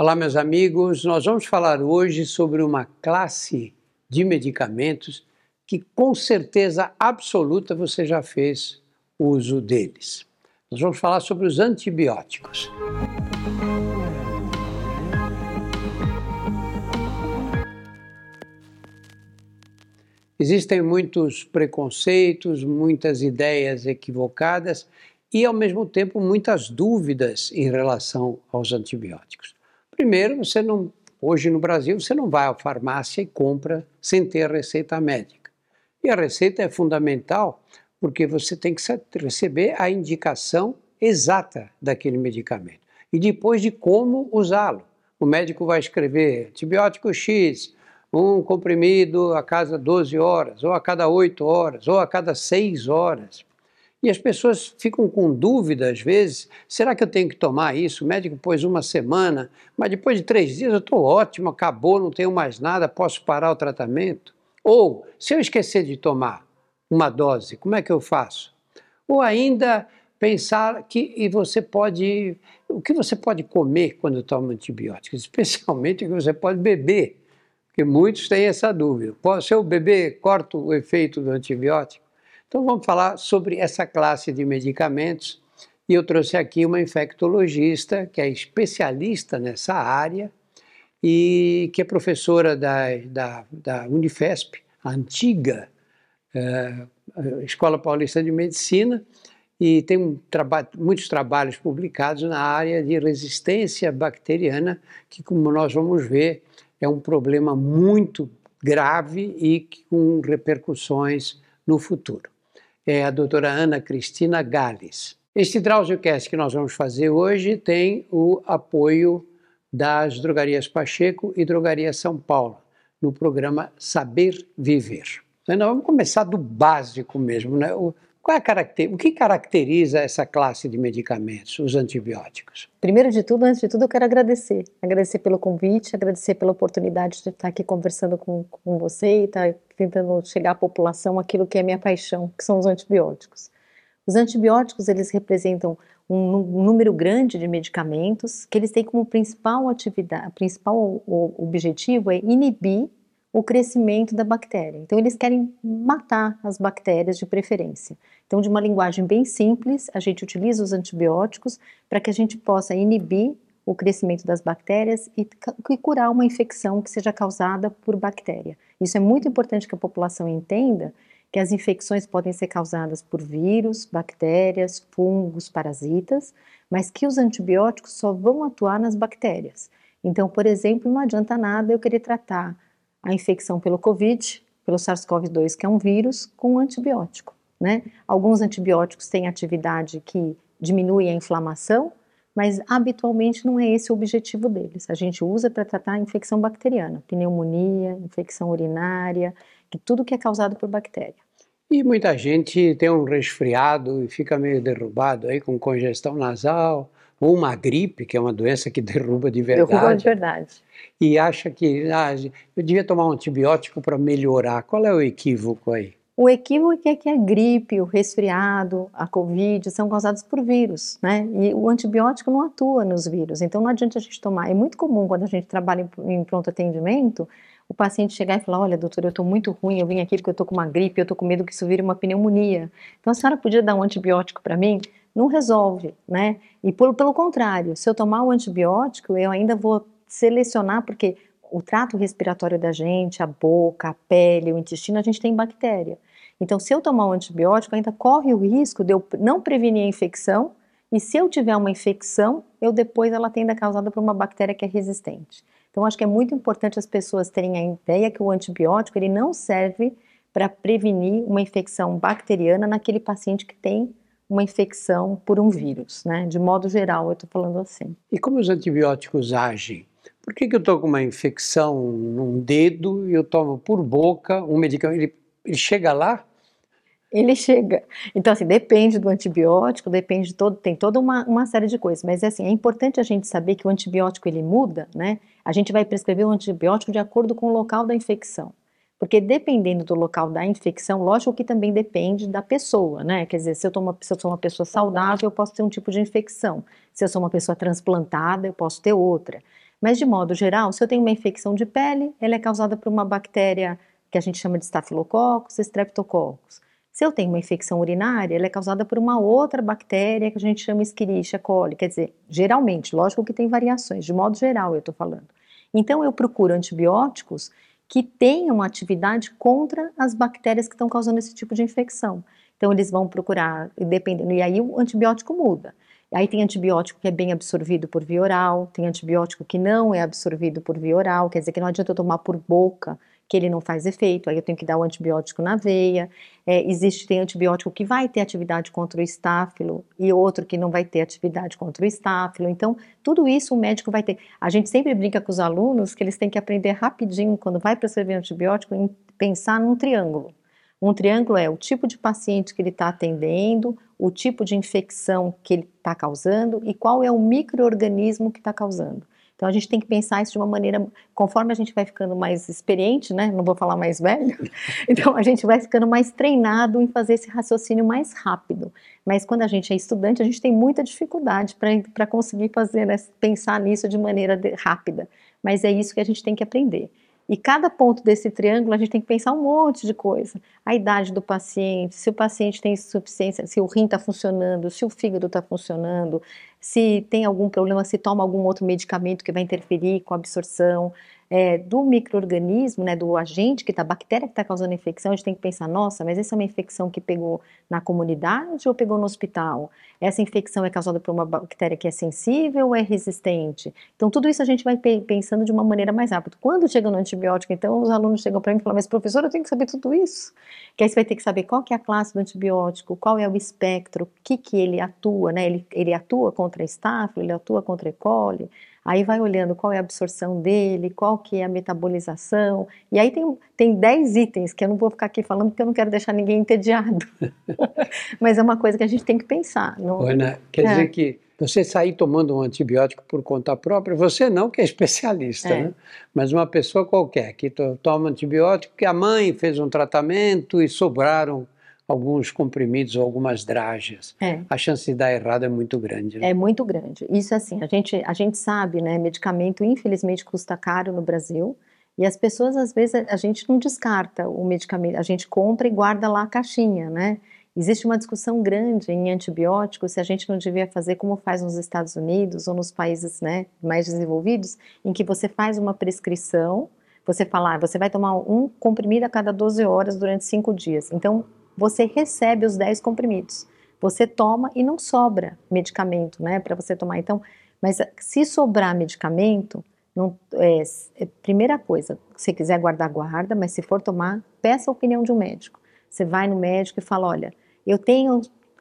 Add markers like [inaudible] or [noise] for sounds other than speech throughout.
Olá, meus amigos. Nós vamos falar hoje sobre uma classe de medicamentos que, com certeza absoluta, você já fez uso deles. Nós vamos falar sobre os antibióticos. Existem muitos preconceitos, muitas ideias equivocadas e, ao mesmo tempo, muitas dúvidas em relação aos antibióticos. Primeiro, você não, hoje no Brasil, você não vai à farmácia e compra sem ter receita médica. E a receita é fundamental porque você tem que receber a indicação exata daquele medicamento e depois de como usá-lo. O médico vai escrever antibiótico X, um comprimido a cada 12 horas, ou a cada 8 horas, ou a cada 6 horas. E as pessoas ficam com dúvida às vezes: será que eu tenho que tomar isso? O médico pôs uma semana, mas depois de três dias eu estou ótimo, acabou, não tenho mais nada, posso parar o tratamento? Ou, se eu esquecer de tomar uma dose, como é que eu faço? Ou ainda pensar que e você pode o que você pode comer quando toma antibióticos, [laughs] especialmente o que você pode beber. Porque muitos têm essa dúvida. Se eu beber, corta o efeito do antibiótico? Então vamos falar sobre essa classe de medicamentos. E eu trouxe aqui uma infectologista que é especialista nessa área e que é professora da, da, da Unifesp, antiga é, Escola Paulista de Medicina, e tem um traba muitos trabalhos publicados na área de resistência bacteriana, que, como nós vamos ver, é um problema muito grave e com repercussões no futuro. É a doutora Ana Cristina Gales. Este DrauzioCast que nós vamos fazer hoje tem o apoio das Drogarias Pacheco e Drogaria São Paulo, no programa Saber Viver. Então, vamos começar do básico mesmo, né? O, qual é a o que caracteriza essa classe de medicamentos, os antibióticos? Primeiro de tudo, antes de tudo, eu quero agradecer. Agradecer pelo convite, agradecer pela oportunidade de estar aqui conversando com, com você e estar tentando chegar à população aquilo que é minha paixão, que são os antibióticos. Os antibióticos, eles representam um número grande de medicamentos que eles têm como principal atividade, principal objetivo é inibir o crescimento da bactéria. Então, eles querem matar as bactérias de preferência. Então, de uma linguagem bem simples, a gente utiliza os antibióticos para que a gente possa inibir o crescimento das bactérias e, e, curar uma infecção que seja causada por bactéria. Isso é muito importante que a população entenda que as infecções podem ser causadas por vírus, bactérias, fungos, parasitas, mas que os antibióticos só vão atuar nas bactérias. Então, por exemplo, não adianta nada eu querer tratar a infecção pelo Covid, pelo SARS-CoV-2, que é um vírus, com um antibiótico. Né? Alguns antibióticos têm atividade que diminui a inflamação, mas habitualmente não é esse o objetivo deles. A gente usa para tratar a infecção bacteriana, pneumonia, infecção urinária, que tudo que é causado por bactéria. E muita gente tem um resfriado e fica meio derrubado aí com congestão nasal, ou uma gripe, que é uma doença que [laughs] derruba de verdade. Derruba de verdade. E acha que ah, eu devia tomar um antibiótico para melhorar. Qual é o equívoco aí? O equívoco é que a gripe, o resfriado, a covid são causados por vírus, né? E o antibiótico não atua nos vírus, então não adianta a gente tomar. É muito comum quando a gente trabalha em pronto atendimento, o paciente chegar e falar: Olha, doutor, eu estou muito ruim, eu vim aqui porque eu estou com uma gripe, eu estou com medo que isso vire uma pneumonia. Então a senhora podia dar um antibiótico para mim? não resolve, né? E pelo contrário, se eu tomar o antibiótico, eu ainda vou selecionar, porque o trato respiratório da gente, a boca, a pele, o intestino, a gente tem bactéria. Então, se eu tomar um antibiótico, ainda corre o risco de eu não prevenir a infecção, e se eu tiver uma infecção, eu depois ela tenda causada por uma bactéria que é resistente. Então, acho que é muito importante as pessoas terem a ideia que o antibiótico ele não serve para prevenir uma infecção bacteriana naquele paciente que tem uma infecção por um vírus, né? De modo geral, eu estou falando assim. E como os antibióticos agem? Por que, que eu estou com uma infecção num dedo e eu tomo por boca um medicamento? Ele, ele chega lá? Ele chega. Então, assim, depende do antibiótico, depende de todo, tem toda uma, uma série de coisas. Mas, assim, é importante a gente saber que o antibiótico, ele muda, né? A gente vai prescrever o antibiótico de acordo com o local da infecção. Porque dependendo do local da infecção, lógico que também depende da pessoa, né? Quer dizer, se eu, uma, se eu sou uma pessoa saudável, eu posso ter um tipo de infecção. Se eu sou uma pessoa transplantada, eu posso ter outra. Mas, de modo geral, se eu tenho uma infecção de pele, ela é causada por uma bactéria que a gente chama de Staphylococcus, Streptococcus. Se eu tenho uma infecção urinária, ela é causada por uma outra bactéria que a gente chama Escherichia coli. Quer dizer, geralmente, lógico que tem variações, de modo geral eu estou falando. Então, eu procuro antibióticos que tenham atividade contra as bactérias que estão causando esse tipo de infecção. Então, eles vão procurar, dependendo, e aí o antibiótico muda. Aí tem antibiótico que é bem absorvido por via oral, tem antibiótico que não é absorvido por via oral, quer dizer que não adianta eu tomar por boca, que ele não faz efeito, aí eu tenho que dar o antibiótico na veia. É, existe, tem antibiótico que vai ter atividade contra o estáfilo e outro que não vai ter atividade contra o estáfilo. Então, tudo isso o médico vai ter. A gente sempre brinca com os alunos que eles têm que aprender rapidinho, quando vai prescrever antibiótico, em pensar num triângulo. Um triângulo é o tipo de paciente que ele está atendendo, o tipo de infecção que ele está causando e qual é o microorganismo que está causando. Então a gente tem que pensar isso de uma maneira, conforme a gente vai ficando mais experiente, né? Não vou falar mais velho. [laughs] Então a gente vai ficando mais treinado em fazer esse raciocínio mais rápido. Mas quando a gente é estudante, a gente tem muita dificuldade para conseguir fazer, né, pensar nisso de maneira de, rápida. Mas é isso que a gente tem que aprender. E cada ponto desse triângulo a gente tem que pensar um monte de coisa. A idade do paciente, se o paciente tem insuficiência, se o rim está funcionando, se o fígado está funcionando, se tem algum problema, se toma algum outro medicamento que vai interferir com a absorção é, do microorganismo, né, do agente que está, bactéria que está causando a infecção, a gente tem que pensar, nossa, mas essa é uma infecção que pegou na comunidade ou pegou no hospital? Essa infecção é causada por uma bactéria que é sensível ou é resistente? Então, tudo isso a gente vai pensando de uma maneira mais rápida. Quando chega no antibiótico, então, os alunos chegam para mim e falam, mas professor, eu tenho que saber tudo isso. Que aí você vai ter que saber qual que é a classe do antibiótico, qual é o espectro, o que que ele atua, né? Ele, ele atua contra estáfilo, ele atua contra E. coli, Aí vai olhando qual é a absorção dele, qual que é a metabolização, e aí tem, tem 10 itens que eu não vou ficar aqui falando porque eu não quero deixar ninguém entediado. [laughs] Mas é uma coisa que a gente tem que pensar. Não... Ana, quer é. dizer que você sair tomando um antibiótico por conta própria, você não que é especialista, é. Né? mas uma pessoa qualquer que toma antibiótico, que a mãe fez um tratamento e sobraram alguns comprimidos ou algumas dragas. É. A chance de dar errado é muito grande. Né? É muito grande. Isso assim, a gente, a gente sabe, né? Medicamento infelizmente custa caro no Brasil. E as pessoas, às vezes, a gente não descarta o medicamento, a gente compra e guarda lá a caixinha, né? Existe uma discussão grande em antibióticos se a gente não devia fazer como faz nos Estados Unidos ou nos países né, mais desenvolvidos, em que você faz uma prescrição, você fala, ah, você vai tomar um comprimido a cada 12 horas durante 5 dias. Então, você recebe os 10 comprimidos. Você toma e não sobra medicamento, né, para você tomar. Então, mas se sobrar medicamento, não, é, é, primeira coisa, se quiser guardar, guarda, mas se for tomar, peça a opinião de um médico. Você vai no médico e fala, olha, eu tenho,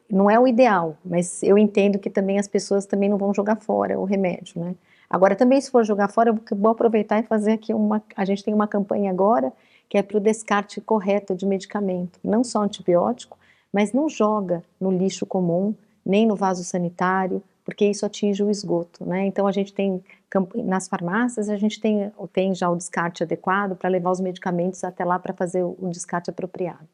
não é o ideal, mas eu entendo que também as pessoas também não vão jogar fora o remédio, né? Agora, também se for jogar fora, eu vou aproveitar e fazer aqui uma, a gente tem uma campanha agora que é para o descarte correto de medicamento, não só antibiótico, mas não joga no lixo comum, nem no vaso sanitário, porque isso atinge o esgoto, né? Então a gente tem nas farmácias a gente tem, tem já o descarte adequado para levar os medicamentos até lá para fazer o descarte apropriado.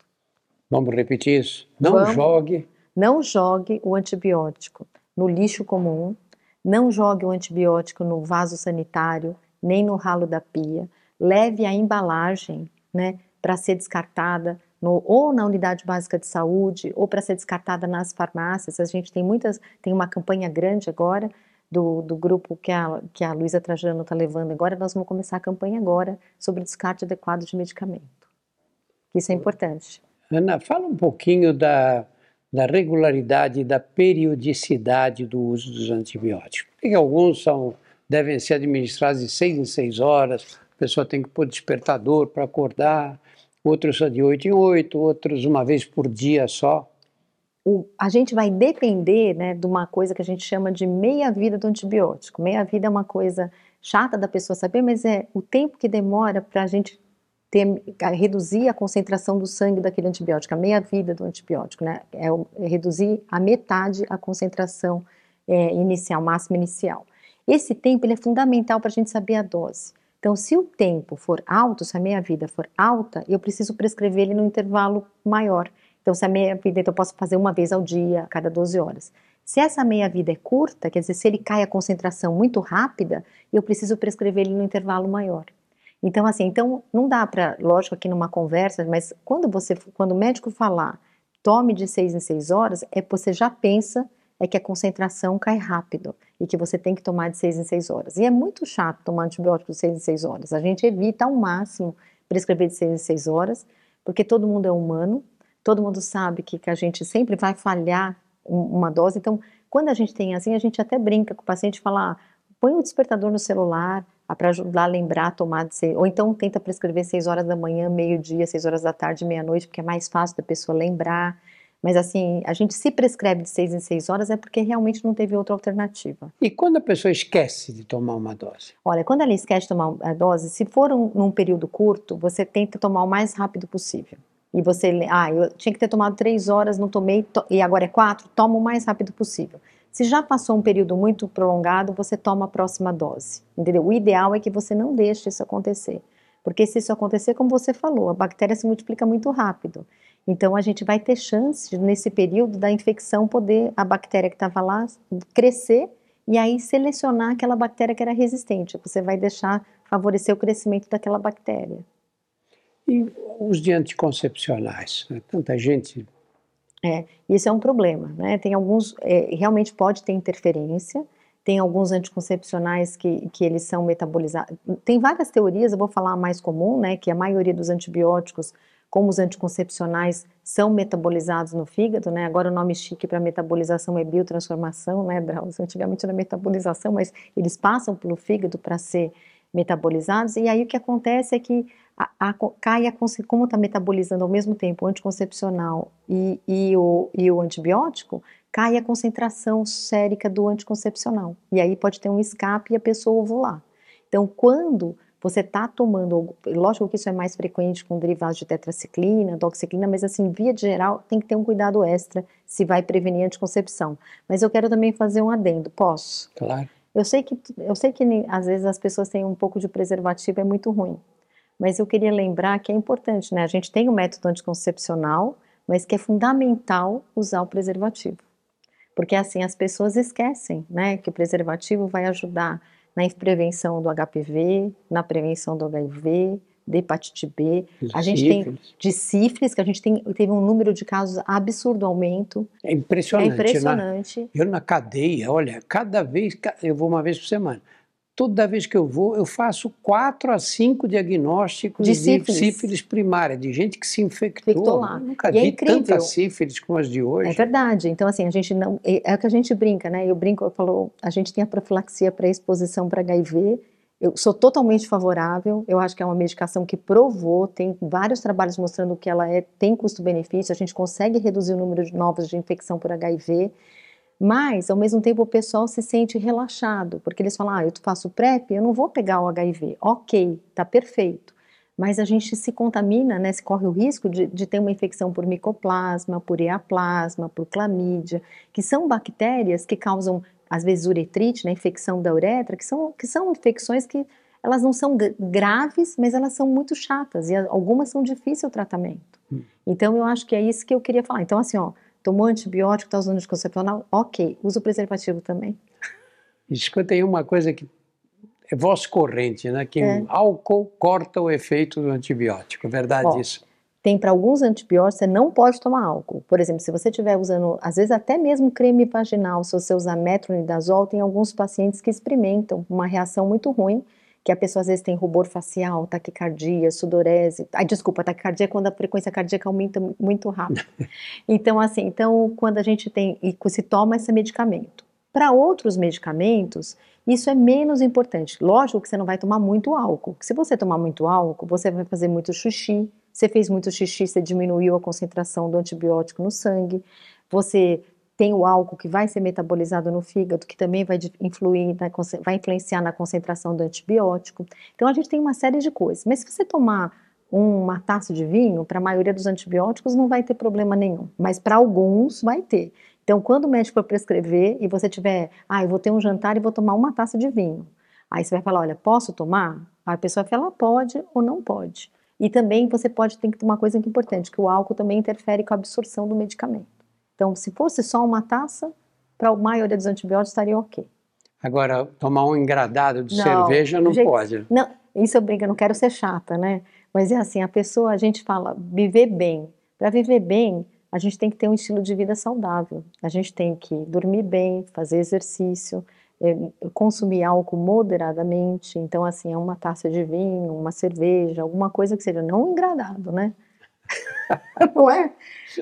Vamos repetir isso? Não Vamos, jogue. Não jogue o antibiótico no lixo comum, não jogue o antibiótico no vaso sanitário, nem no ralo da pia. Leve a embalagem né, para ser descartada no, ou na unidade básica de saúde ou para ser descartada nas farmácias. A gente tem muitas, tem uma campanha grande agora do, do grupo que a, que a Luísa Trajano está levando agora. Nós vamos começar a campanha agora sobre descarte adequado de medicamento. Isso é importante. Ana, fala um pouquinho da, da regularidade da periodicidade do uso dos antibióticos. Porque alguns são, devem ser administrados de seis em seis horas, pessoa tem que pôr despertador para acordar, outros só de 8 em 8, outros uma vez por dia só. O, a gente vai depender né, de uma coisa que a gente chama de meia-vida do antibiótico. Meia-vida é uma coisa chata da pessoa saber, mas é o tempo que demora para a gente ter, reduzir a concentração do sangue daquele antibiótico, a meia-vida do antibiótico, né? É, é, reduzir a metade a concentração é, inicial, máxima inicial. Esse tempo ele é fundamental para a gente saber a dose. Então, se o tempo for alto, se a meia-vida for alta, eu preciso prescrever ele no intervalo maior. Então, se a meia-vida, então eu posso fazer uma vez ao dia, a cada 12 horas. Se essa meia-vida é curta, quer dizer, se ele cai a concentração muito rápida, eu preciso prescrever ele no intervalo maior. Então, assim, então não dá para, lógico, aqui numa conversa, mas quando você, quando o médico falar, tome de seis em seis horas, é você já pensa é que a concentração cai rápido e que você tem que tomar de seis em seis horas. E é muito chato tomar antibiótico de seis em seis horas. A gente evita ao máximo prescrever de seis em seis horas, porque todo mundo é humano, todo mundo sabe que, que a gente sempre vai falhar uma dose. Então, quando a gente tem assim, a gente até brinca com o paciente e fala: ah, põe o um despertador no celular ah, para ajudar a lembrar a tomar de seis, ou então tenta prescrever seis horas da manhã, meio-dia, seis horas da tarde, meia-noite, porque é mais fácil da pessoa lembrar. Mas assim, a gente se prescreve de seis em seis horas é porque realmente não teve outra alternativa. E quando a pessoa esquece de tomar uma dose? Olha, quando ela esquece de tomar a dose, se for um, num período curto, você tenta tomar o mais rápido possível e você, ah, eu tinha que ter tomado três horas, não tomei, to, e agora é quatro, toma o mais rápido possível. Se já passou um período muito prolongado, você toma a próxima dose, entendeu? O ideal é que você não deixe isso acontecer, porque se isso acontecer, como você falou, a bactéria se multiplica muito rápido. Então a gente vai ter chance nesse período da infecção poder a bactéria que estava lá crescer e aí selecionar aquela bactéria que era resistente. Você vai deixar favorecer o crescimento daquela bactéria. E os de anticoncepcionais? Né? Tanta gente. É, isso é um problema, né? Tem alguns, é, realmente pode ter interferência, tem alguns anticoncepcionais que, que eles são metabolizados. Tem várias teorias, eu vou falar a mais comum, né? Que a maioria dos antibióticos, como os anticoncepcionais, são metabolizados no fígado, né? Agora o nome chique para metabolização é biotransformação, né, Drauzio? [laughs] Antigamente era metabolização, mas eles passam pelo fígado para ser metabolizados, e aí o que acontece é que a, a, cai a, como está metabolizando ao mesmo tempo o anticoncepcional e, e, o, e o antibiótico, cai a concentração sérica do anticoncepcional. E aí pode ter um escape e a pessoa ovular. Então, quando você está tomando, lógico que isso é mais frequente com derivados de tetraciclina, doxiciclina, mas assim, via de geral, tem que ter um cuidado extra se vai prevenir anticoncepção. Mas eu quero também fazer um adendo, posso? Claro. Eu sei que, eu sei que às vezes as pessoas têm um pouco de preservativo, é muito ruim mas eu queria lembrar que é importante, né? A gente tem o método anticoncepcional, mas que é fundamental usar o preservativo. Porque assim as pessoas esquecem, né, que o preservativo vai ajudar na prevenção do HPV, na prevenção do HIV, de hepatite B, de a gente sífilis. tem de sífilis, que a gente tem, teve um número de casos absurdo aumento. É impressionante. É impressionante. Na, eu na cadeia, olha, cada vez, eu vou uma vez por semana toda vez que eu vou, eu faço quatro a cinco diagnósticos de sífilis, de sífilis primária, de gente que se infectou. infectou lá. nunca e é vi é tanta sífilis como as de hoje. É verdade. Então, assim, a gente não. É, é o que a gente brinca, né? Eu brinco, eu falo, a gente tem a profilaxia para exposição para HIV. Eu sou totalmente favorável. Eu acho que é uma medicação que provou, tem vários trabalhos mostrando que ela é, tem custo-benefício, a gente consegue reduzir o número de novos de infecção por HIV. Mas, ao mesmo tempo, o pessoal se sente relaxado, porque eles falam: ah, eu faço PrEP, eu não vou pegar o HIV. Ok, tá perfeito. Mas a gente se contamina, né, se corre o risco de, de ter uma infecção por micoplasma, por eaplasma, por clamídia, que são bactérias que causam, às vezes, uretrite, né, infecção da uretra, que são, que são infecções que elas não são graves, mas elas são muito chatas e algumas são difíceis o tratamento. Hum. Então, eu acho que é isso que eu queria falar. Então, assim, ó, tomou antibiótico, está usando anticoncepcional, ok, usa o preservativo também. Escuta aí uma coisa que é voz corrente, né? Que é. o álcool corta o efeito do antibiótico, é verdade isso? Tem para alguns antibióticos, você não pode tomar álcool. Por exemplo, se você estiver usando, às vezes até mesmo creme vaginal, se você usar metronidazol, tem alguns pacientes que experimentam uma reação muito ruim, que a pessoa às vezes tem rubor facial, taquicardia, sudorese. Ai, desculpa, taquicardia é quando a frequência cardíaca aumenta muito rápido. [laughs] então, assim, então quando a gente tem e se toma esse medicamento. Para outros medicamentos, isso é menos importante. Lógico que você não vai tomar muito álcool. Se você tomar muito álcool, você vai fazer muito xixi. Você fez muito xixi, você diminuiu a concentração do antibiótico no sangue. Você tem o álcool que vai ser metabolizado no fígado, que também vai influir, vai influenciar na concentração do antibiótico. Então a gente tem uma série de coisas. Mas se você tomar uma taça de vinho, para a maioria dos antibióticos não vai ter problema nenhum, mas para alguns vai ter. Então, quando o médico for prescrever e você tiver, ah, eu vou ter um jantar e vou tomar uma taça de vinho, aí você vai falar, olha, posso tomar? A pessoa fala, pode ou não pode. E também você pode ter que tomar uma coisa que é importante, que o álcool também interfere com a absorção do medicamento. Então, se fosse só uma taça, para a maioria dos antibióticos estaria ok. Agora, tomar um engradado de não, cerveja não jeito, pode. Não, isso eu brinco, eu não quero ser chata, né? Mas é assim, a pessoa, a gente fala, viver bem. Para viver bem, a gente tem que ter um estilo de vida saudável. A gente tem que dormir bem, fazer exercício, é, consumir álcool moderadamente. Então, assim, é uma taça de vinho, uma cerveja, alguma coisa que seja não engradado, né? [laughs] não é?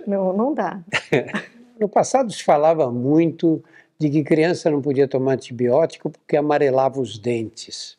Não, não dá. [laughs] No passado se falava muito de que criança não podia tomar antibiótico porque amarelava os dentes.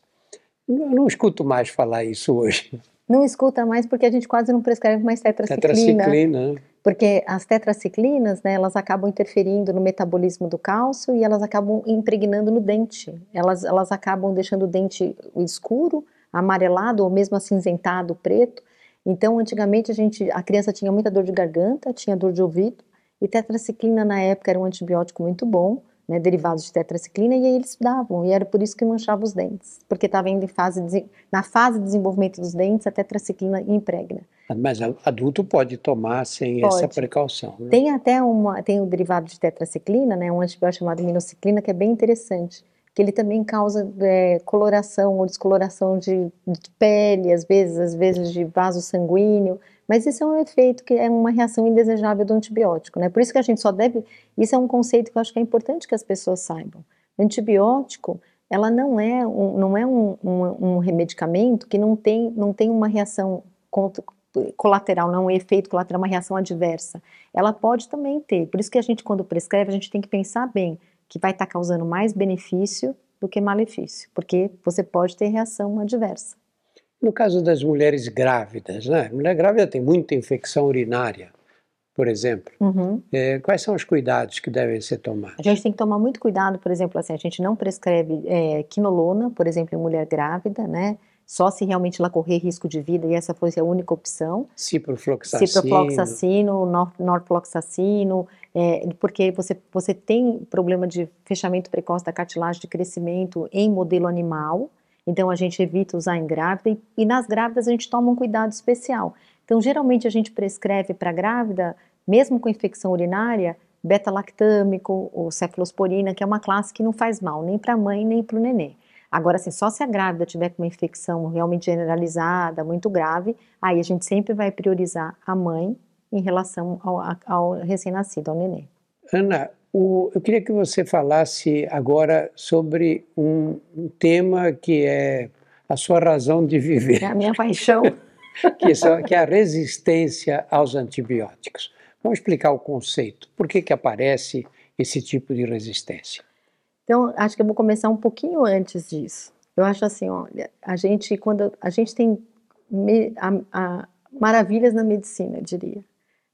Eu não escuto mais falar isso hoje. Não escuta mais porque a gente quase não prescreve mais tetraciclina. Tetraciclina. Né? Porque as tetraciclinas, né, elas acabam interferindo no metabolismo do cálcio e elas acabam impregnando no dente. Elas, elas acabam deixando o dente escuro, amarelado ou mesmo acinzentado, preto. Então, antigamente a gente, a criança tinha muita dor de garganta, tinha dor de ouvido, e tetraciclina na época era um antibiótico muito bom, né, derivados de tetraciclina, e aí eles davam, e era por isso que manchava os dentes, porque estava indo fase de, na fase de desenvolvimento dos dentes, a tetraciclina impregna. Mas adulto pode tomar sem pode. essa precaução. Né? Tem até uma, tem o derivado de tetraciclina, né, um antibiótico chamado minociclina, que é bem interessante, que ele também causa é, coloração ou descoloração de, de pele, às vezes, às vezes de vaso sanguíneo, mas isso é um efeito que é uma reação indesejável do antibiótico, né? Por isso que a gente só deve. Isso é um conceito que eu acho que é importante que as pessoas saibam. O antibiótico, ela não é um, não é um, um, um que não tem, não tem uma reação contra, colateral, não é um efeito colateral, uma reação adversa. Ela pode também ter. Por isso que a gente, quando prescreve, a gente tem que pensar bem que vai estar causando mais benefício do que malefício, porque você pode ter reação adversa. No caso das mulheres grávidas, né? Mulher grávida tem muita infecção urinária, por exemplo. Uhum. É, quais são os cuidados que devem ser tomados? A gente tem que tomar muito cuidado, por exemplo, assim, a gente não prescreve é, quinolona, por exemplo, em mulher grávida, né? Só se realmente ela correr risco de vida e essa fosse a única opção. Ciprofloxacino. Ciprofloxacino, nor, norfloxacino, é, porque você, você tem problema de fechamento precoce da cartilagem de crescimento em modelo animal, então a gente evita usar em grávida e, e nas grávidas a gente toma um cuidado especial. Então geralmente a gente prescreve para grávida, mesmo com infecção urinária, beta-lactâmico ou cefalosporina, que é uma classe que não faz mal nem para a mãe nem para o nenê. Agora, assim, só se a grávida tiver com uma infecção realmente generalizada, muito grave, aí a gente sempre vai priorizar a mãe em relação ao, ao recém-nascido, ao nenê. Ana, o, eu queria que você falasse agora sobre um, um, tema que é a sua razão de viver. É a minha paixão. [laughs] que, é, que, é a resistência aos antibióticos. Vamos explicar o conceito. Por que, que aparece esse tipo de resistência? Então, acho que eu vou começar um pouquinho antes disso. Eu acho assim, olha, a gente quando a gente tem me, a, a, maravilhas na medicina, eu diria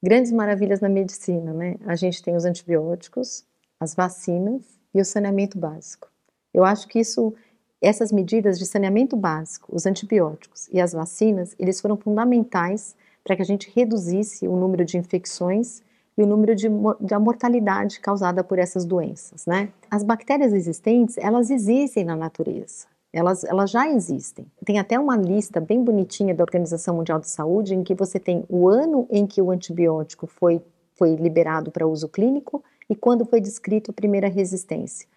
grandes maravilhas na medicina, né? A gente tem os antibióticos, as vacinas e o saneamento básico. Eu acho que isso, essas medidas de saneamento básico, os antibióticos e as vacinas, eles foram fundamentais para que a gente reduzisse o número de infecções e o número de, da mortalidade causada por essas doenças, né? As bactérias existentes, elas existem na natureza. Elas, elas já existem. Tem até uma lista bem bonitinha da Organização Mundial de Saúde em que você tem o ano em que o antibiótico foi, foi liberado para uso clínico e quando foi descrito a primeira resistência.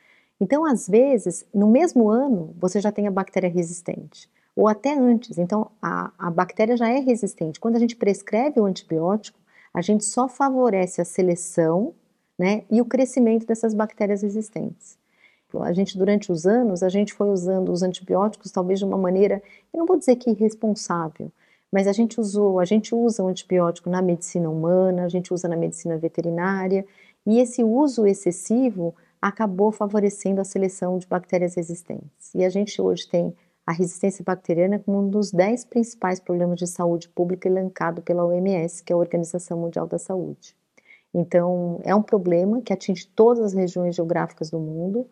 Então, às vezes, no mesmo ano, você já tem a bactéria resistente, ou até antes. Então, a, a bactéria já é resistente. Quando a gente prescreve o antibiótico, a gente só favorece a seleção né, e o crescimento dessas bactérias resistentes a gente durante os anos, a gente foi usando os antibióticos talvez de uma maneira, eu não vou dizer que irresponsável, mas a gente usou, a gente usa o antibiótico na medicina humana, a gente usa na medicina veterinária, e esse uso excessivo acabou favorecendo a seleção de bactérias resistentes. E a gente hoje tem a resistência bacteriana como um dos dez principais problemas de saúde pública elencado pela OMS, que é a Organização Mundial da Saúde. Então, é um problema que atinge todas as regiões geográficas do mundo,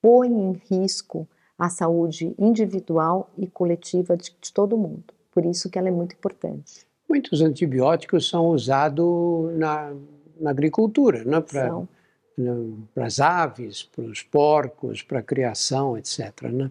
põe em risco a saúde individual e coletiva de, de todo mundo. Por isso que ela é muito importante. Muitos antibióticos são usados na, na agricultura, né? para as aves, para os porcos, para a criação, etc. Né?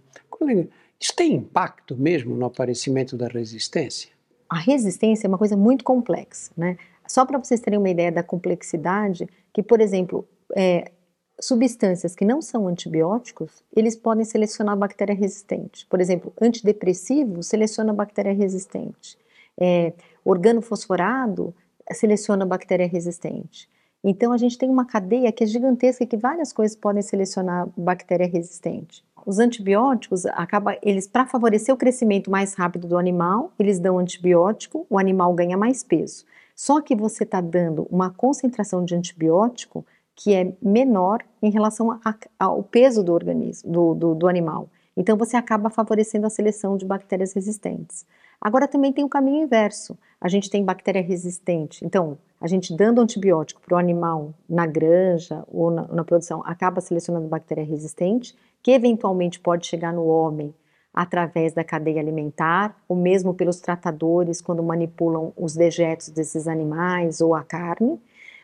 É, isso tem impacto mesmo no aparecimento da resistência? A resistência é uma coisa muito complexa. Né? Só para vocês terem uma ideia da complexidade, que, por exemplo, é, substâncias que não são antibióticos, eles podem selecionar bactéria resistente. Por exemplo, antidepressivo seleciona bactéria resistente. É, organofosforado seleciona bactéria resistente. Então a gente tem uma cadeia que é gigantesca que várias coisas podem selecionar bactéria resistente. Os antibióticos acaba eles para favorecer o crescimento mais rápido do animal, eles dão antibiótico, o animal ganha mais peso. Só que você está dando uma concentração de antibiótico que é menor em relação a, ao peso do organismo, do, do, do animal. Então você acaba favorecendo a seleção de bactérias resistentes. Agora também tem o caminho inverso. A gente tem bactéria resistente. Então, a gente dando antibiótico para o animal na granja ou na, na, produção, acaba selecionando bactéria resistente, que eventualmente pode chegar no homem através da cadeia alimentar, ou mesmo pelos tratadores quando manipulam os dejetos desses animais ou a carne.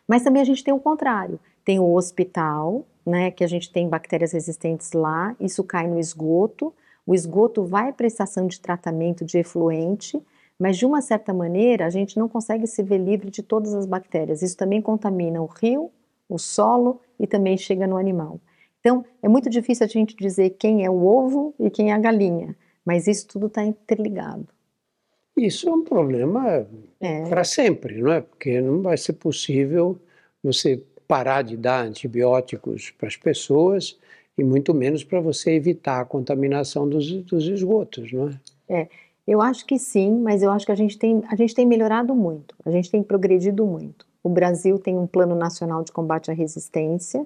Mas também a gente tem o contrário tem o hospital, né, que a gente tem bactérias resistentes lá, isso cai no esgoto, o esgoto vai para a estação de tratamento de efluente, mas de uma certa maneira a gente não consegue se ver livre de todas as bactérias. Isso também contamina o rio, o solo e também chega no animal. Então, é muito difícil a gente dizer quem é o ovo e quem é a galinha, mas isso tudo está interligado. Isso é um problema é. para sempre, não é? Porque não vai ser possível você parar de dar antibióticos para as pessoas e muito menos para você evitar a contaminação dos, dos esgotos, não é? É, eu acho que sim, mas eu acho que a gente tem, a gente tem melhorado muito, a gente tem progredido muito. O Brasil tem um plano nacional de combate à resistência,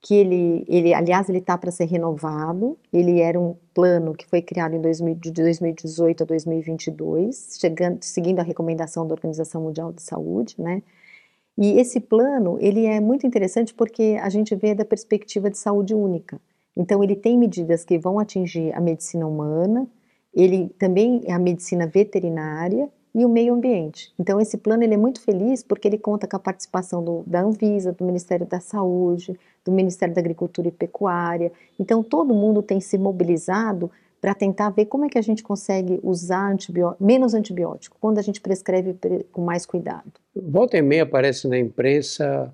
que ele, ele aliás, ele está para ser renovado. Ele era um plano que foi criado em 2000, de 2018 a 2022, chegando, seguindo a recomendação da Organização Mundial de Saúde, né? E esse plano, ele é muito interessante porque a gente vê da perspectiva de saúde única. Então, ele tem medidas que vão atingir a medicina humana, ele também é a medicina veterinária e o meio ambiente. Então, esse plano ele é muito feliz porque ele conta com a participação do, da Anvisa, do Ministério da Saúde, do Ministério da Agricultura e Pecuária. Então, todo mundo tem se mobilizado para tentar ver como é que a gente consegue usar antibiótico, menos antibiótico, quando a gente prescreve com mais cuidado. Volta e meia aparece na imprensa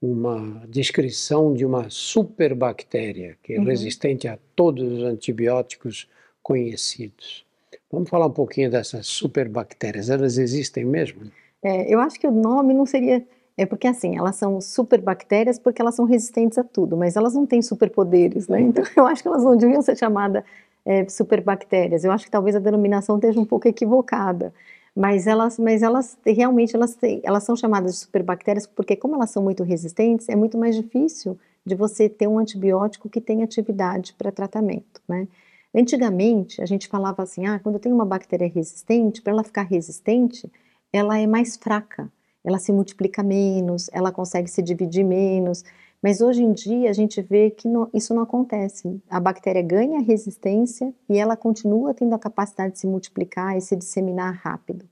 uma descrição de uma superbactéria que é uhum. resistente a todos os antibióticos conhecidos. Vamos falar um pouquinho dessas superbactérias. Elas existem mesmo? É, eu acho que o nome não seria. É porque assim, elas são superbactérias porque elas são resistentes a tudo, mas elas não têm superpoderes, né? Então [laughs] eu acho que elas não deviam ser chamadas é, superbactérias. Eu acho que talvez a denominação esteja um pouco equivocada, mas elas, mas elas realmente elas, elas são chamadas de superbactérias porque como elas são muito resistentes, é muito mais difícil de você ter um antibiótico que tenha atividade para tratamento, né? Antigamente, a gente falava assim, ah, quando tem uma bactéria resistente, para ela ficar resistente, ela é mais fraca, ela se multiplica menos, ela consegue se dividir menos. Mas hoje em dia a gente vê que não, isso não acontece. A bactéria ganha resistência e ela continua tendo a capacidade de se multiplicar e se disseminar rápido.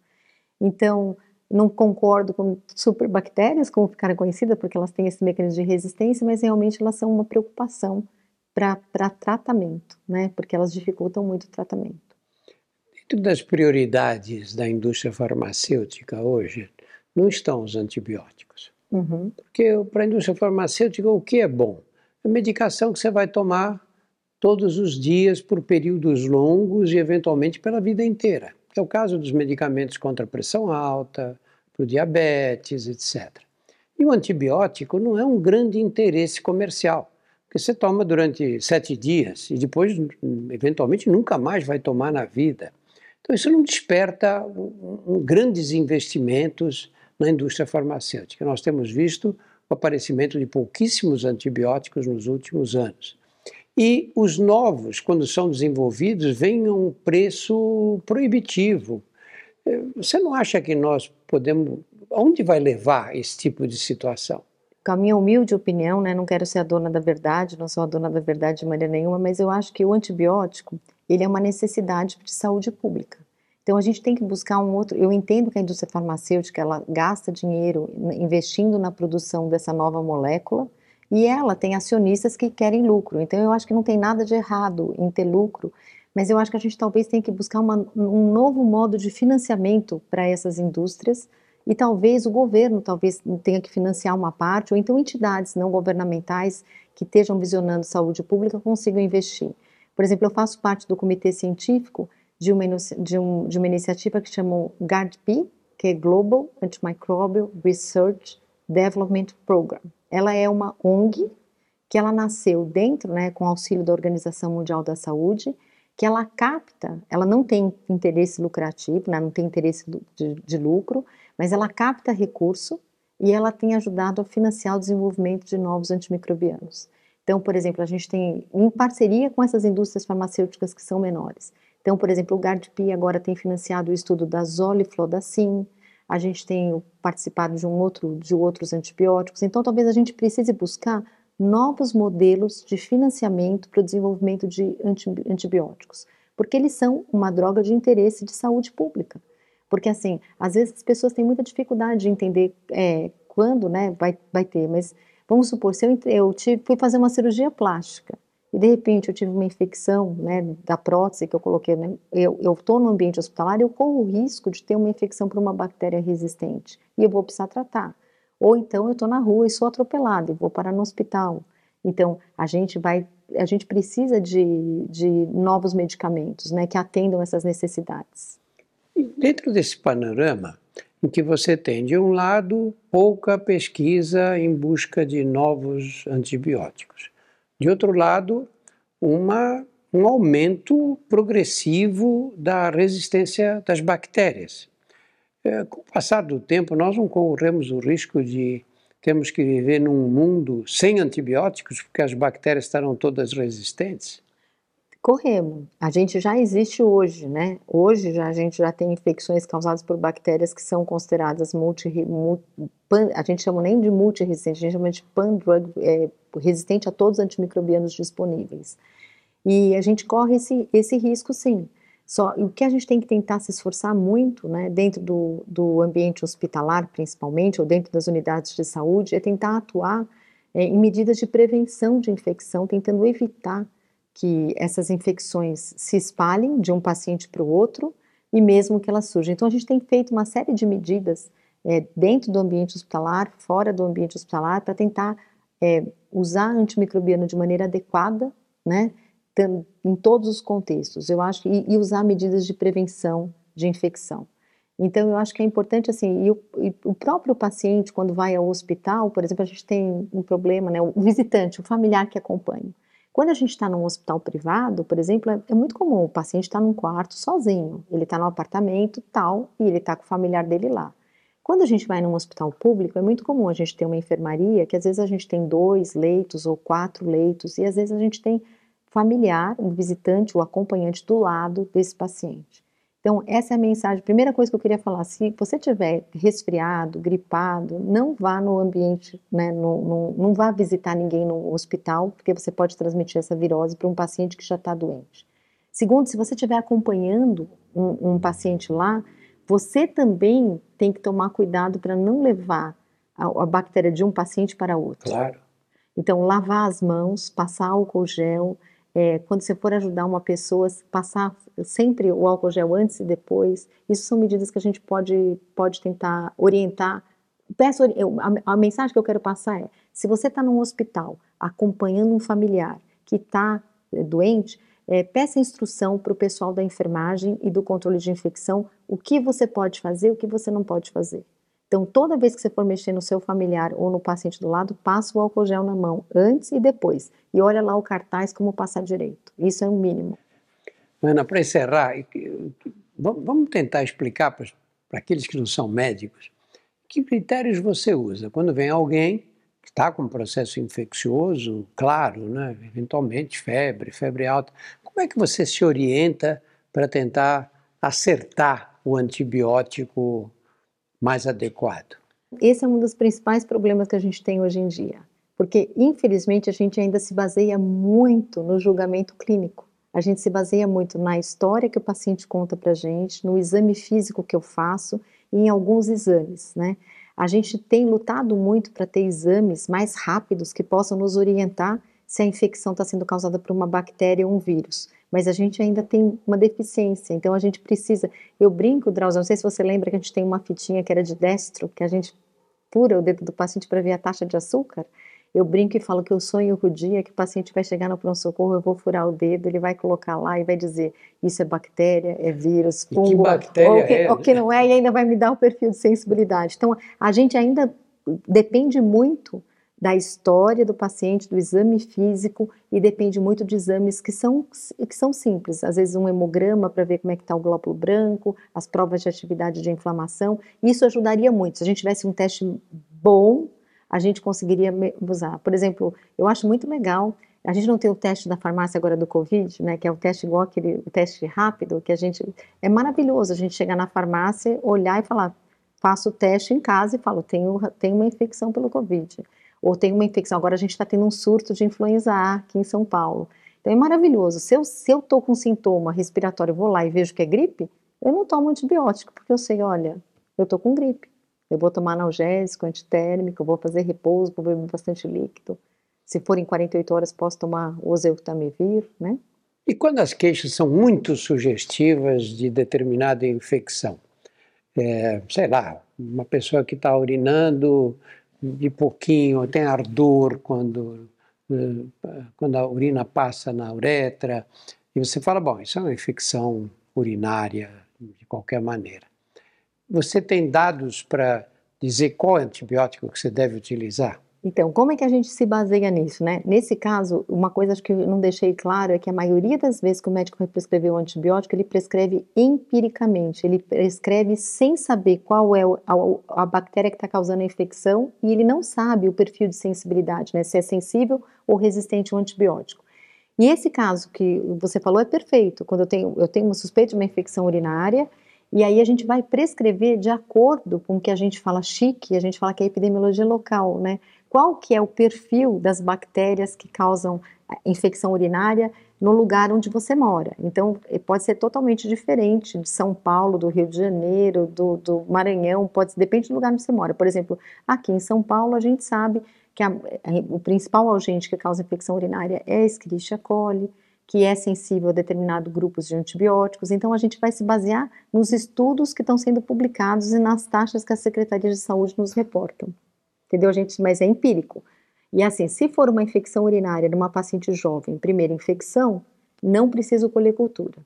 Então, não concordo com superbactérias, como ficaram conhecidas, porque elas têm esse mecanismo de resistência, mas realmente elas são uma preocupação para tratamento, né? porque elas dificultam muito o tratamento. Dentro das prioridades da indústria farmacêutica hoje, não estão os antibióticos. Uhum. Porque para a indústria farmacêutica, o que é bom? A medicação que você vai tomar todos os dias por períodos longos e eventualmente pela vida inteira. É o caso dos medicamentos contra a pressão alta, para o diabetes, etc. E o antibiótico não é um grande interesse comercial, porque você toma durante sete dias e depois, eventualmente, nunca mais vai tomar na vida. Então, isso não desperta um, um, grandes investimentos na indústria farmacêutica. Nós temos visto o aparecimento de pouquíssimos antibióticos nos últimos anos. E os novos, quando são desenvolvidos, vêm a um preço proibitivo. Eh, você não acha que nós podemos. Aonde vai levar esse tipo de situação? Com a minha humilde opinião, né, não quero ser a dona da verdade, não sou a dona da verdade de maneira nenhuma, mas eu acho que o antibiótico ele é uma necessidade de saúde pública. Então a gente tem que buscar um outro. Eu entendo que a indústria farmacêutica ela gasta dinheiro investindo na produção dessa nova molécula e ela tem acionistas que querem lucro. Então eu acho que não tem nada de errado em ter lucro, mas eu acho que a gente talvez tenha que buscar uma, um novo modo de financiamento para essas indústrias e talvez o governo talvez tenha que financiar uma parte, ou então entidades não governamentais que estejam visionando saúde pública consigam investir. Por exemplo, eu faço parte do comitê científico de uma, de, um, de uma iniciativa que chama GARDP, que é Global Antimicrobial Research Development Program. Ela é uma ONG que ela nasceu dentro, né, com auxílio da Organização Mundial da Saúde, que ela capta, ela não tem interesse lucrativo, né, não tem interesse de, de lucro, mas ela capta recurso e ela tem ajudado a financiar o desenvolvimento de novos antimicrobianos. Então, por exemplo, a gente tem, em parceria com essas indústrias farmacêuticas que são menores. Então, por exemplo, o GARDP agora tem financiado o estudo da zoliflodacin, a gente tem participado de um outro, de outros antibióticos. Então, talvez a gente precise buscar novos modelos de financiamento para o desenvolvimento de antibióticos, porque eles são uma droga de interesse de saúde pública. Porque, assim, às vezes as pessoas têm muita dificuldade de entender é, quando né, vai, vai ter, mas vamos supor, se eu, eu tive, fui fazer uma cirurgia plástica e de repente eu tive uma infecção né, da prótese que eu coloquei, né, eu estou no ambiente hospitalar, eu corro o risco de ter uma infecção por uma bactéria resistente e eu vou precisar tratar. Ou então eu estou na rua e sou atropelado e vou parar no hospital. Então a gente vai, a gente precisa de, de novos medicamentos, né, que atendam essas necessidades. Dentro desse panorama, em que você tem, de um lado, pouca pesquisa em busca de novos antibióticos, de outro lado, uma, um aumento progressivo da resistência das bactérias. É, com o passar do tempo, nós não corremos o risco de termos que viver num mundo sem antibióticos, porque as bactérias estarão todas resistentes? Corremos. A gente já existe hoje, né? Hoje já, a gente já tem infecções causadas por bactérias que são consideradas multi, multi pan, a gente chama nem de multiresistente, a gente chama de pan-drug, é, resistente a todos os antimicrobianos disponíveis. E a gente corre esse, esse risco sim. Só o que a gente tem que tentar se esforçar muito, né, dentro do, do ambiente hospitalar, principalmente, ou dentro das unidades de saúde, é tentar atuar é, em medidas de prevenção de infecção, tentando evitar que essas infecções se espalhem de um paciente para o outro e mesmo que elas surjam. Então, a gente tem feito uma série de medidas é, dentro do ambiente hospitalar, fora do ambiente hospitalar, para tentar é, usar antimicrobiano de maneira adequada, né, em todos os contextos. Eu acho e, e usar medidas de prevenção de infecção. Então, eu acho que é importante, assim, e o, e o, próprio paciente, quando vai ao hospital, por exemplo, a gente tem um problema, né, o visitante, o familiar que acompanha. Quando a gente está num hospital privado, por exemplo, é, é muito comum o paciente estar tá num quarto sozinho, ele está no apartamento tal e ele está com o familiar dele lá. Quando a gente vai num hospital público, é muito comum a gente ter uma enfermaria que às vezes a gente tem dois leitos ou quatro leitos e às vezes a gente tem familiar, um visitante, o acompanhante do lado desse paciente. Então, essa é a mensagem. Primeira coisa que eu queria falar: se você tiver resfriado, gripado, não vá no ambiente, né, no, no, não vá visitar ninguém no hospital, porque você pode transmitir essa virose para um paciente que já está doente. Segundo, se você estiver acompanhando um, um, paciente lá, você também tem que tomar cuidado para não levar a, a bactéria de um paciente para outro. Claro. Então, lavar as mãos, passar álcool gel, é, quando você for ajudar uma pessoa, passar sempre o álcool gel antes e depois. Isso são medidas que a gente pode, pode tentar orientar. Peço, a, a mensagem que eu quero passar é: se você está num hospital acompanhando um familiar que está é, doente, é, peça instrução para o pessoal da enfermagem e do controle de infecção o que você pode fazer, o que você não pode fazer. Então, toda vez que você for mexer no seu familiar ou no paciente do lado, passa o álcool gel na mão, antes e depois. E olha lá o cartaz como passar direito. Isso é o mínimo. Ana, para encerrar, vamos tentar explicar para aqueles que não são médicos que critérios você usa quando vem alguém que está com um processo infeccioso, claro, né? eventualmente febre, febre alta. Como é que você se orienta para tentar acertar o antibiótico mais adequado? Esse é um dos principais problemas que a gente tem hoje em dia, porque infelizmente a gente ainda se baseia muito no julgamento clínico. A gente se baseia muito na história que o paciente conta para gente, no exame físico que eu faço e em alguns exames, né? A gente tem lutado muito para ter exames mais rápidos que possam nos orientar se a infecção está sendo causada por uma bactéria ou um vírus. Mas a gente ainda tem uma deficiência, então a gente precisa. Eu brinco, Drauzio, não sei se você lembra que a gente tem uma fitinha que era de destro, que a gente pura o dedo do paciente para ver a taxa de açúcar. Eu brinco e falo que eu sonho o dia que o paciente vai chegar no pronto-socorro, eu vou furar o dedo, ele vai colocar lá e vai dizer isso é bactéria, é vírus, fungo, que bactéria ou, que, é, ou que não é, e ainda vai me dar o perfil de sensibilidade. Então, a gente ainda depende muito da história do paciente, do exame físico e depende muito de exames que são, que são simples. Às vezes um hemograma para ver como é que está o glóbulo branco, as provas de atividade de inflamação. Isso ajudaria muito. Se a gente tivesse um teste bom, a gente conseguiria usar. Por exemplo, eu acho muito legal. A gente não tem o teste da farmácia agora do Covid, né? Que é o teste igual aquele o teste rápido, que a gente é maravilhoso. A gente chegar na farmácia, olhar e falar, faço o teste em casa e falo, tenho, tenho uma infecção pelo Covid ou tem uma infecção. Agora a gente está tendo um surto de influenza A aqui em São Paulo. Então é maravilhoso. Se eu estou com sintoma respiratório, vou lá e vejo que é gripe, eu não tomo antibiótico, porque eu sei, olha, eu estou com gripe. Eu vou tomar analgésico, antitérmico, vou fazer repouso, vou beber bastante líquido. Se for em 48 horas, posso tomar oseltamivir, né? E quando as queixas são muito sugestivas de determinada infecção? É, sei lá, uma pessoa que está urinando de pouquinho, tem ardor quando, eh, quando a urina passa na uretra, e você fala, bom, isso é uma infecção urinária de qualquer maneira. Você tem dados para dizer qual antibiótico que você deve utilizar? Então, como é que a gente se baseia nisso, né? Nesse caso, uma coisa que eu não deixei claro é que a maioria das vezes que o médico vai prescrever um antibiótico, ele prescreve empiricamente, ele prescreve sem saber qual é a, bactéria que está causando a infecção e ele não sabe o perfil de sensibilidade, né? Se é sensível ou resistente ao antibiótico. E esse caso que você falou é perfeito. Quando eu tenho, eu tenho uma suspeita de uma infecção urinária, e aí a gente vai prescrever de acordo com o que a gente fala chique, a gente fala que é epidemiologia local, né? Qual que é o perfil das bactérias que causam eh, infecção urinária no lugar onde você mora. Então, eh, pode ser totalmente diferente de São Paulo, do Rio de Janeiro, do, do Maranhão, pode depende do lugar onde você mora. Por exemplo, aqui em São Paulo, a gente sabe que a, a, o principal agente que causa infecção urinária é a Escherichia coli, que é sensível a determinados grupos de antibióticos. Então, a gente vai se basear nos estudos que estão sendo publicados e nas taxas que as secretarias de saúde nos reportam entendeu, gente? Mas é empírico. E assim, se for uma infecção urinária numa paciente jovem, primeira infecção, não preciso colher cultura.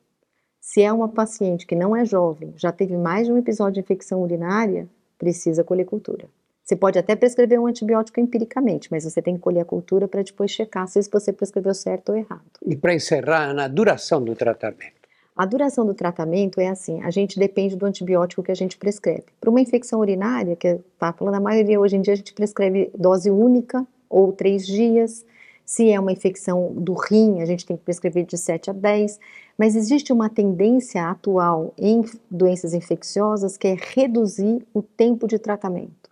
Se é uma paciente que não é jovem, já teve mais de um episódio de infecção urinária, precisa colher cultura. Você pode até prescrever um antibiótico empiricamente, mas você tem que colher a cultura para depois checar se você prescreveu certo ou errado. E para encerrar, na duração do tratamento? A duração do tratamento é assim, a gente depende do antibiótico que a gente prescreve. Para uma infecção urinária, que está falando a maioria hoje em dia, a gente prescreve dose única ou três dias. Se é uma infecção do rim, a gente tem que prescrever de 7 a 10. Mas existe uma tendência atual em doenças infecciosas que é reduzir o tempo de tratamento.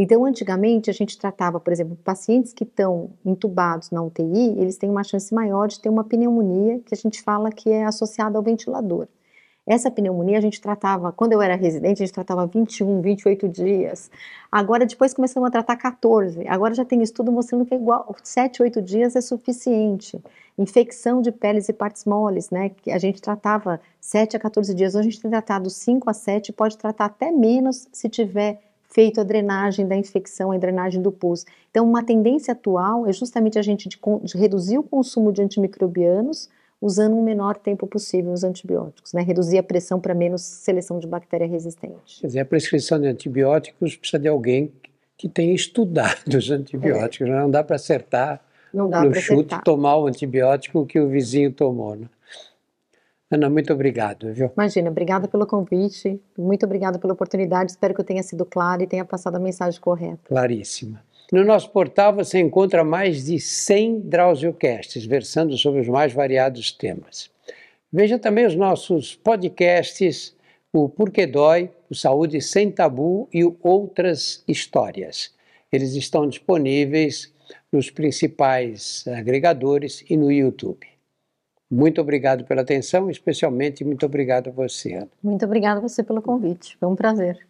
Então, antigamente, a gente tratava, por exemplo, pacientes que estão entubados na UTI, eles têm uma chance maior de ter uma pneumonia, que a gente fala que é associada ao ventilador. Essa pneumonia a gente tratava, quando eu era residente, a gente tratava 21, 28 dias. Agora, depois começamos a tratar 14. Agora já tem estudo mostrando que é igual, 7, 8 dias é suficiente. Infecção de peles e partes moles, né? Que a gente tratava 7 a 14 dias. Hoje a gente tem tratado 5 a 7, pode tratar até menos se tiver feito a drenagem da infecção, a drenagem do pus. Então, uma tendência atual é justamente a gente de, de reduzir o consumo de antimicrobianos usando o menor tempo possível os antibióticos, né? Reduzir a pressão para menos seleção de bactéria resistente. Quer dizer, a prescrição de antibióticos precisa de alguém que tenha estudado os antibióticos, é. Né? não dá para acertar não dá no chute acertar. tomar o antibiótico que o vizinho tomou, né? Ana, muito obrigado, viu? Imagina, obrigada pelo convite, muito obrigada pela oportunidade, espero que eu tenha sido clara e tenha passado a mensagem correta. Claríssima. No nosso portal você encontra mais de 100 Drauziocasts, versando sobre os mais variados temas. Veja também os nossos podcasts, o Porquê Dói, o Saúde Sem Tabu e o Outras Histórias. Eles estão disponíveis nos principais agregadores e no YouTube. Muito obrigado pela atenção, especialmente muito obrigado a você, Ana. Muito obrigada a você pelo convite, foi um prazer.